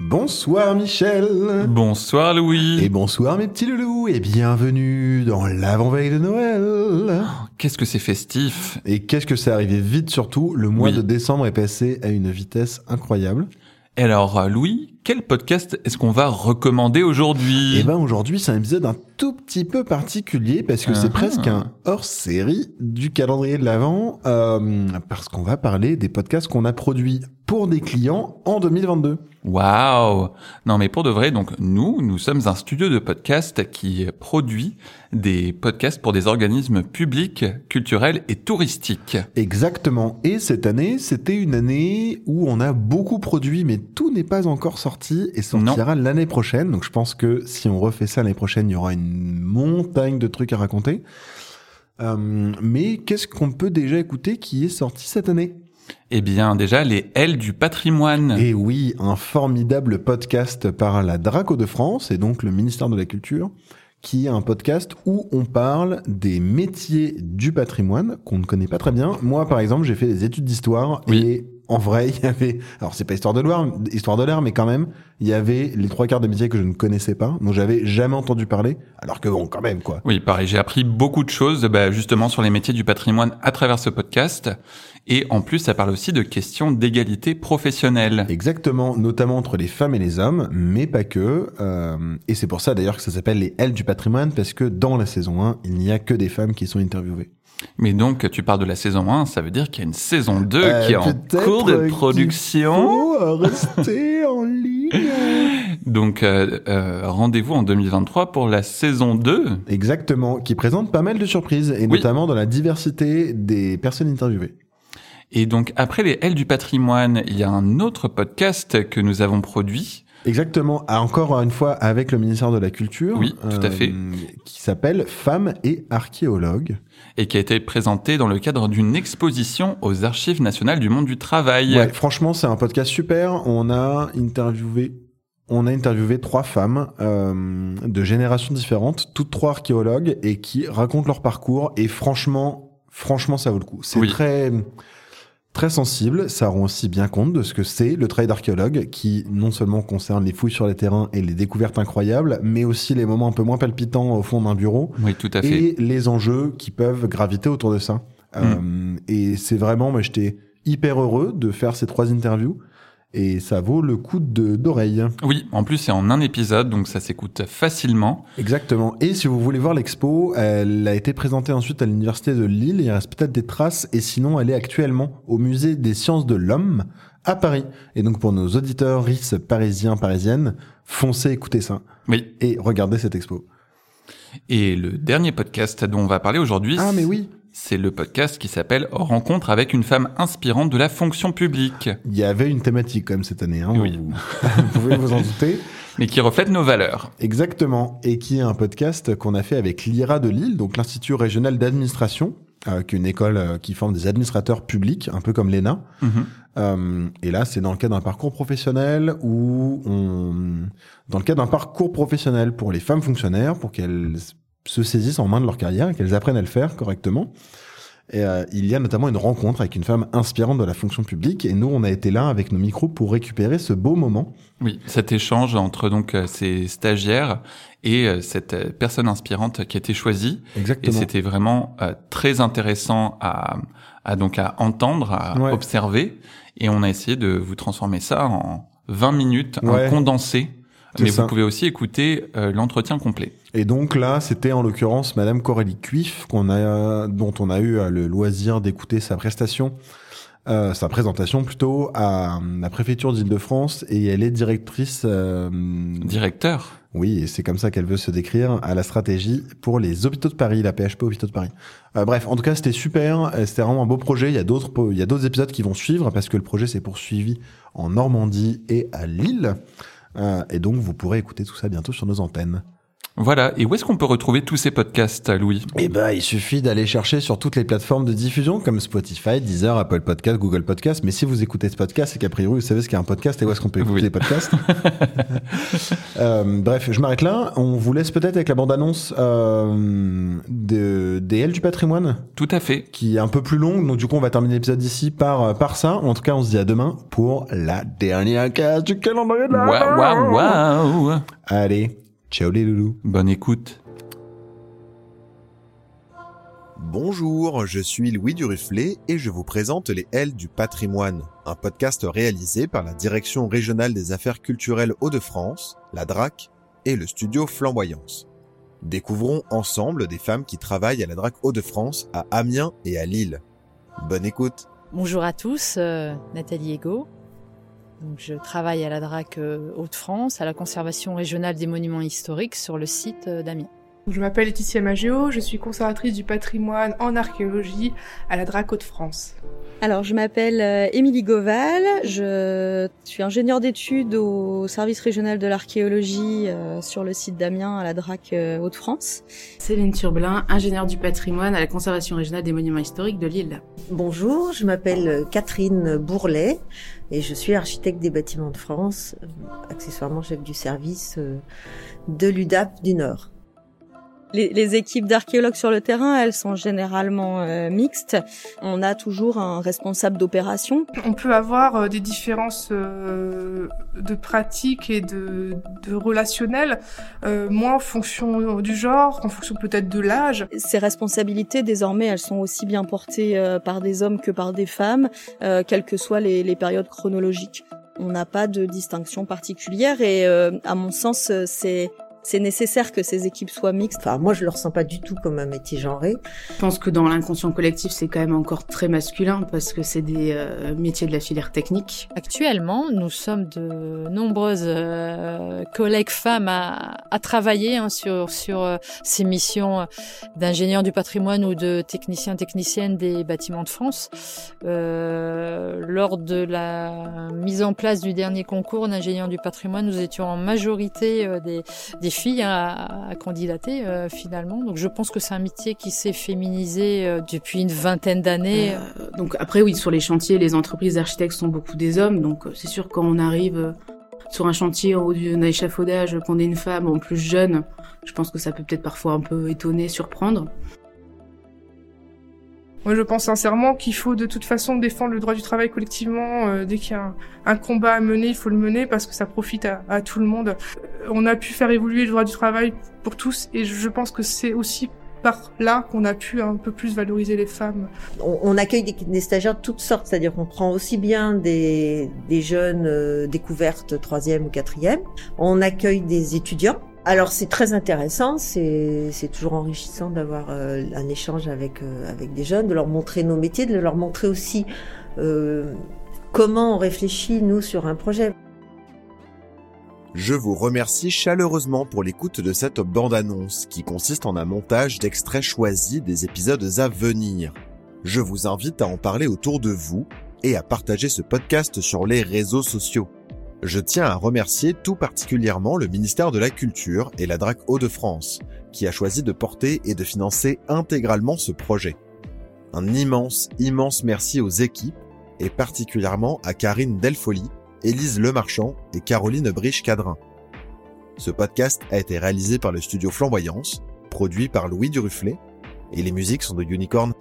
Bonsoir Michel Bonsoir Louis Et bonsoir mes petits loulous et bienvenue dans l'avant-veille de Noël Qu'est-ce que c'est festif Et qu'est-ce que c'est arrivé vite surtout, le mois Oui. de décembre est passé à une vitesse incroyable. Et alors euh, Louis, quel podcast est-ce qu'on va recommander aujourd'hui? Et ben aujourd'hui c'est un épisode un tout petit peu particulier parce que c'est Ah. presque un hors-série du calendrier de l'Avent euh, parce qu'on va parler des podcasts qu'on a produits pour des clients en 2022. Waouh Non mais pour de vrai, donc nous, nous sommes un studio de podcast qui produit des podcasts pour des organismes publics, culturels et touristiques. Exactement. Et cette année, c'était une année où on a beaucoup produit, mais tout n'est pas encore sorti et sortira l'année prochaine. Donc je pense que si on refait ça l'année prochaine, il y aura une montagne de trucs à raconter. Euh, mais qu'est-ce qu'on peut déjà écouter qui est sorti cette année? Eh bien déjà, les L du patrimoine. Et oui, un formidable podcast par la Draco de France et donc le ministère de la Culture, qui est un podcast où on parle des métiers du patrimoine qu'on ne connaît pas très bien. Moi, par exemple, j'ai fait des études d'histoire Oui. et en vrai, il y avait, alors c'est pas histoire de l'air, histoire de l'air, mais quand même, il y avait les trois quarts des métiers que je ne connaissais pas, dont j'avais jamais entendu parler, alors que bon, quand même, quoi. Oui, pareil, j'ai appris beaucoup de choses bah, justement sur les métiers du patrimoine à travers ce podcast. Et en plus, ça parle aussi de questions d'égalité professionnelle. Exactement, notamment entre les femmes et les hommes, mais pas que. Euh, et c'est pour ça d'ailleurs que ça s'appelle les L du patrimoine, parce que dans la saison 1, il n'y a que des femmes qui sont interviewées. Mais donc, tu parles de la saison 1, ça veut dire qu'il y a une saison 2 Euh, qui est en cours de production. faut, euh, rester en ligne. Donc, euh, euh, rendez-vous en 2023 pour la saison 2. Exactement, qui présente pas mal de surprises, et Oui. notamment dans la diversité des personnes interviewées. Et donc, après les L du patrimoine, il y a un autre podcast que nous avons produit. Exactement, encore une fois avec le ministère de la Culture. euh, Oui, tout à fait. Qui s'appelle Femmes et archéologues. et qui a été présenté dans le cadre d'une exposition aux Archives nationales du monde du travail. Ouais, franchement, c'est un podcast super. On a interviewé, on a interviewé trois femmes euh, de générations différentes, toutes trois archéologues, et qui racontent leur parcours. Et franchement, franchement, ça vaut le coup. C'est Oui. très très sensible. Ça rend aussi bien compte de ce que c'est le travail d'archéologue, qui non seulement concerne les fouilles sur les terrains et les découvertes incroyables, mais aussi les moments un peu moins palpitants au fond d'un bureau Oui, tout à fait. et les enjeux qui peuvent graviter autour de ça. Euh, et c'est vraiment, moi, j'étais hyper heureux de faire ces trois interviews et ça vaut le coup de d'oreille. Oui, en plus, c'est en un épisode, donc ça s'écoute facilement. Exactement. Et si vous voulez voir l'expo, elle a été présentée ensuite à l'université de Lille. Il reste peut-être des traces. Et sinon, elle est actuellement au musée des sciences de l'homme à Paris. Et donc, pour nos auditeurs RIS parisiens, parisiennes, foncez écouter ça Oui. et regardez cette expo. Et le dernier podcast dont on va parler aujourd'hui, Ah, mais oui. C'est le podcast qui s'appelle Rencontre avec une femme inspirante de la fonction publique, Il y avait une thématique quand même cette année. Hein, Oui. vous, vous pouvez vous en douter. mais qui reflète nos valeurs. Exactement, et qui est un podcast qu'on a fait avec l'IRA de Lille, donc l'Institut régional d'administration, euh, qui est une école euh, qui forme des administrateurs publics, un peu comme l'ENA. Mhm. Euh, et là, c'est dans le cadre d'un parcours professionnel où on, dans le cadre d'un parcours professionnel pour les femmes fonctionnaires, pour qu'elles se saisissent en main de leur carrière et qu'elles apprennent à le faire correctement. Et, euh, il y a notamment une rencontre avec une femme inspirante de la fonction publique, et nous, on a été là avec nos micros pour récupérer ce beau moment. Oui, cet échange entre donc euh, ces stagiaires et euh, cette euh, personne inspirante qui a été choisie. Et Exactement. c'était vraiment euh, très intéressant à, à donc à entendre, à Ouais. observer. Et on a essayé de vous transformer ça en 20 minutes, Ouais. un condensé. Mais ça. vous pouvez aussi écouter euh, l'entretien complet. Et donc là, c'était en l'occurrence Madame Coralie Cuif, qu'on a, dont on a eu euh, le loisir d'écouter sa prestation, euh, sa présentation plutôt à euh, la préfecture d'Île-de-France, et elle est directrice, euh, Directeur. oui, et c'est comme ça qu'elle veut se décrire, à la stratégie pour les hôpitaux de Paris, la PHP hôpitaux de Paris. Euh, bref, en tout cas, c'était super, euh, c'était vraiment un beau projet. Il y a d'autres, il y a d'autres épisodes qui vont suivre parce que le projet s'est poursuivi en Normandie et à Lille. Euh, et donc, vous pourrez écouter tout ça bientôt sur nos antennes. Voilà. Et où est-ce qu'on peut retrouver tous ces podcasts, Louis? Eh ben, il suffit d'aller chercher sur toutes les plateformes de diffusion comme Spotify, Deezer, Apple Podcast, Google Podcast. Mais si vous écoutez ce podcast, c'est qu'a priori, vous savez ce qu'est un podcast et où est-ce qu'on peut écouter Oui. les podcasts. Euh, bref, je m'arrête là. On vous laisse peut-être avec la bande-annonce euh, de, des L du patrimoine, Tout à fait. qui est un peu plus longue. Donc, du coup, on va terminer l'épisode ici par, par ça. En tout cas, on se dit à demain pour la dernière case du calendrier de la Waouh, waouh, waouh. Allez, ciao les loulous. Bonne écoute. Bonjour, je suis Louis Duruflé et je vous présente les L du patrimoine, un podcast réalisé par la Direction régionale des affaires culturelles Hauts-de-France, la DRAC et le studio Flamboyance. Découvrons ensemble des femmes qui travaillent à la DRAC Hauts-de-France à Amiens et à Lille. Bonne écoute. Bonjour à tous, euh, Nathalie Ego. Donc, je travaille à la DRAC euh, Hauts-de-France, à la conservation régionale des monuments historiques sur le site euh, d'Amiens. Je m'appelle Laetitia Maggio, je suis conservatrice du patrimoine en archéologie à la DRAC Hauts-de-France. Alors, je m'appelle euh, Émilie Goval, je suis ingénieure d'études au service régional de l'archéologie euh, sur le site d'Amiens à la DRAC euh, Hauts-de-France. Céline Turblin, ingénieure du patrimoine à la conservation régionale des monuments historiques de Lille. Bonjour, je m'appelle Catherine Bourlet et je suis architecte des bâtiments de France, euh, accessoirement chef du service euh, de l'UDAP du Nord. Les, les équipes d'archéologues sur le terrain, elles sont généralement euh, mixtes. On a toujours un responsable d'opération. On peut avoir euh, des différences euh, de pratiques et de, de relationnel, euh, moins en fonction du genre, en fonction peut-être de l'âge. Ces responsabilités, désormais, elles sont aussi bien portées euh, par des hommes que par des femmes, euh, quelles que soient les, les périodes chronologiques. On n'a pas de distinction particulière et, euh, à mon sens, c'est c'est nécessaire que ces équipes soient mixtes. Enfin, moi, je le ressens pas du tout comme un métier genré. Je pense que dans l'inconscient collectif, c'est quand même encore très masculin parce que c'est des euh, métiers de la filière technique. Actuellement, nous sommes de nombreuses euh, collègues femmes à, à travailler hein, sur, sur euh, ces missions d'ingénieurs du patrimoine ou de techniciens, techniciennes des bâtiments de France. Euh, lors de la mise en place du dernier concours d'ingénieurs du patrimoine, nous étions en majorité euh, des, des filles à, à candidater euh, finalement. Donc je pense que c'est un métier qui s'est féminisé euh, depuis une vingtaine d'années. Euh, donc après, oui, sur les chantiers, les entreprises d'architectes sont beaucoup des hommes. Donc euh, c'est sûr quand on arrive euh, sur un chantier au haut d'un échafaudage, qu'on est une femme en plus jeune, je pense que ça peut peut-être parfois un peu étonner, surprendre. Moi, je pense sincèrement qu'il faut de toute façon défendre le droit du travail collectivement. euh, dès qu'il y a un, un combat à mener, il faut le mener parce que ça profite à, à tout le monde. On a pu faire évoluer le droit du travail pour tous et je pense que c'est aussi par là qu'on a pu un peu plus valoriser les femmes. On, accueille des, stagiaires de toutes sortes, c'est-à-dire qu'on prend aussi bien des, jeunes euh, découvertes troisième ou quatrième. On accueille des étudiants. Alors c'est très intéressant, c'est toujours enrichissant d'avoir euh, un échange avec euh, avec des jeunes, de leur montrer nos métiers, de leur montrer aussi comment on réfléchit nous sur un projet. Je vous remercie chaleureusement pour l'écoute de cette bande-annonce qui consiste en un montage d'extraits choisis des épisodes à venir. Je vous invite à en parler autour de vous et à partager ce podcast sur les réseaux sociaux. Je tiens à remercier tout particulièrement le ministère de la Culture et la DRAC Hauts-de-France, qui a choisi de porter et de financer intégralement ce projet. Un immense, immense merci aux équipes, et particulièrement à Karine Delfoli, Élise Lemarchand et Caroline Briche-Cadrin. Ce podcast a été réalisé par le studio Flamboyance, produit par Louis Duruflé, et les musiques sont de Unicorn